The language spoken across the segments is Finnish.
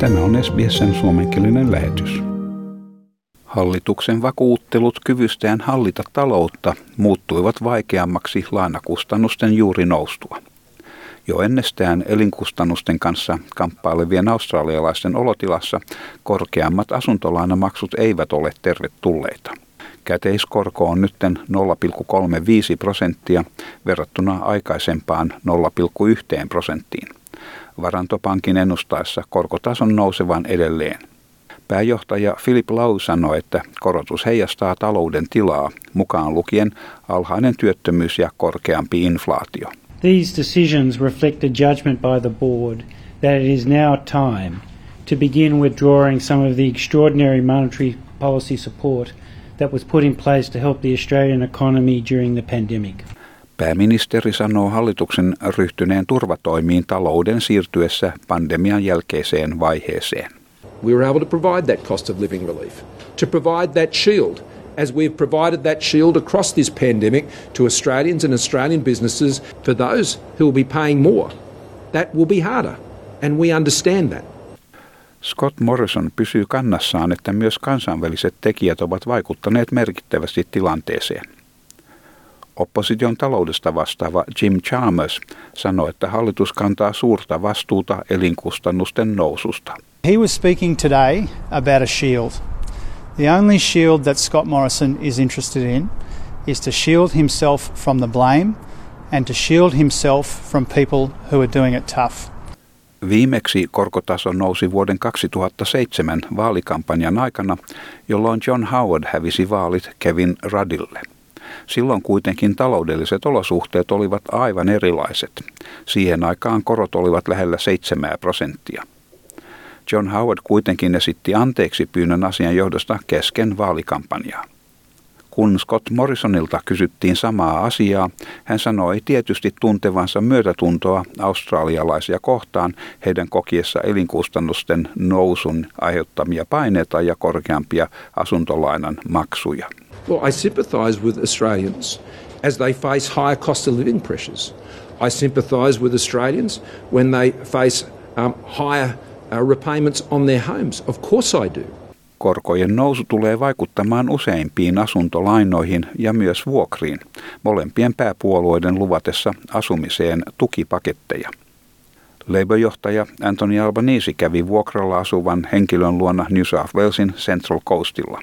Tämä on SBSn suomenkielinen lähetys. Hallituksen vakuuttelut kyvystään hallita taloutta muuttuivat vaikeammaksi lainakustannusten juuri noustua. Jo ennestään elinkustannusten kanssa kamppailevien australialaisten olotilassa korkeammat asuntolainamaksut eivät ole tervetulleita. Käteiskorko on nyt 0,35 prosenttia verrattuna aikaisempaan 0,1 prosenttiin. Varantopankin ennustaessa korkotason nousevan edelleen. Pääjohtaja Philip Lau sanoi, että korotus heijastaa talouden tilaa, mukaan lukien alhainen työttömyys ja korkeampi inflaatio. These decisions reflect a judgment by the board that it is now time to begin withdrawing some of the extraordinary monetary policy support that was put in place to help the Australian economy during the pandemic. Pääministeri sanoo hallituksen ryhtyneen turvatoimiin talouden siirtyessä pandemian jälkeiseen vaiheeseen. We were able to provide that cost of living relief, to provide that shield, as we've provided that shield across this pandemic to Australians and Australian businesses for those who will be paying more. That will be harder, and we understand that. Scott Morrison pysyy kannassaan, että myös kansainväliset tekijät ovat vaikuttaneet merkittävästi tilanteeseen. Opposition taloudesta vastaava Jim Chalmers sanoi, että hallitus kantaa suurta vastuuta elinkustannusten noususta. He was speaking today about a shield. The only shield that Scott Morrison is interested in is to shield himself from the blame and to shield himself from people who are doing it tough. Viimeksi korkotaso nousi vuoden 2007 vaalikampanjan aikana, jolloin John Howard hävisi vaalit Kevin Ruddille. Silloin kuitenkin taloudelliset olosuhteet olivat aivan erilaiset. Siihen aikaan korot olivat lähellä 7 prosenttia. John Howard kuitenkin esitti anteeksi pyynnön asian johdosta kesken vaalikampanjaa. Kun Scott Morrisonilta kysyttiin samaa asiaa, hän sanoi tietysti tuntevansa myötätuntoa australialaisia kohtaan heidän kokiessa elinkustannusten nousun aiheuttamia paineita ja korkeampia asuntolainan maksuja. Well, I sympathise with Australians as they face higher cost of living pressures. I sympathise with Australians when they face um, higher uh, repayments on their homes. Of course I do. Korkojen nousu tulee vaikuttamaan useimpiin asuntolainoihin ja myös vuokriin, molempien pääpuolueiden luvatessa asumiseen tukipaketteja. Labour-johtaja Anthony Albanese kävi vuokralla asuvan henkilön luona New South Walesin Central Coastilla.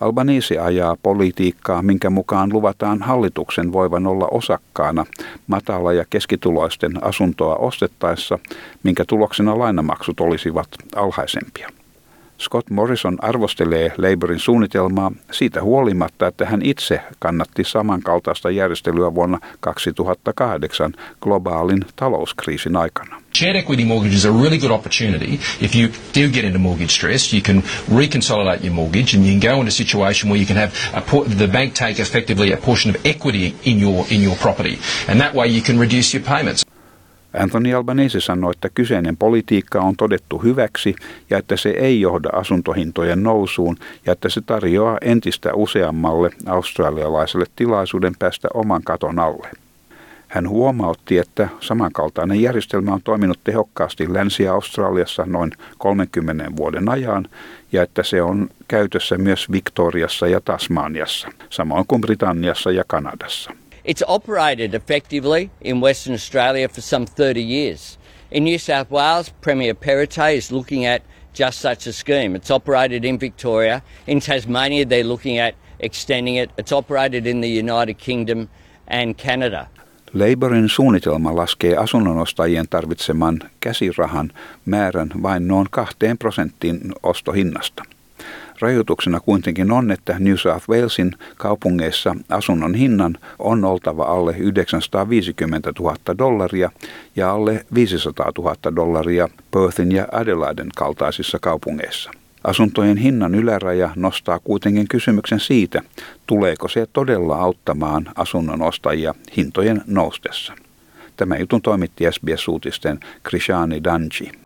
Albanese ajaa politiikkaa, minkä mukaan luvataan hallituksen voivan olla osakkaana matala- ja keskituloisten asuntoa ostettaessa, minkä tuloksena lainamaksut olisivat alhaisempia. Scott Morrison arvostelee Labourin suunnitelmaa siitä huolimatta, että hän itse kannatti samankaltaista järjestelyä vuonna 2008 globaalin talouskriisin aikana. Shared equity mortgage is a really good opportunity. If you do get into mortgage stress, you can reconsolidate your mortgage and you can go into a situation where you can have a, the bank take effectively a portion of equity in your in your property, and that way you can reduce your payments. Anthony Albanese sanoi, että kyseinen politiikka on todettu hyväksi ja että se ei johda asuntohintojen nousuun ja että se tarjoaa entistä useammalle australialaiselle tilaisuuden päästä oman katon alle. Hän huomautti, että samankaltainen järjestelmä on toiminut tehokkaasti Länsi-Australiassa noin 30 vuoden ajan ja että se on käytössä myös Victoriassa ja Tasmaniassa, samoin kuin Britanniassa ja Kanadassa. It's operated effectively in Western Australia for some 30 years. In New South Wales, Premier Perrottet is looking at just such a scheme. It's operated in Victoria. In Tasmania, they're looking at extending it. It's operated in the United Kingdom and Canada. Labourin suunnitelma laskee asunnonostajien tarvitseman käsirahan määrän vain noin kahteen prosenttiin ostohinnasta. Rajoituksena kuitenkin on, että New South Walesin kaupungeissa asunnon hinnan on oltava alle 950 000 dollaria ja alle 500 000 dollaria Perthin ja Adelaiden kaltaisissa kaupungeissa. Asuntojen hinnan yläraja nostaa kuitenkin kysymyksen siitä, tuleeko se todella auttamaan asunnon ostajia hintojen noustessa. Tämä jutun toimitti SBS-uutisten Krishani Danji.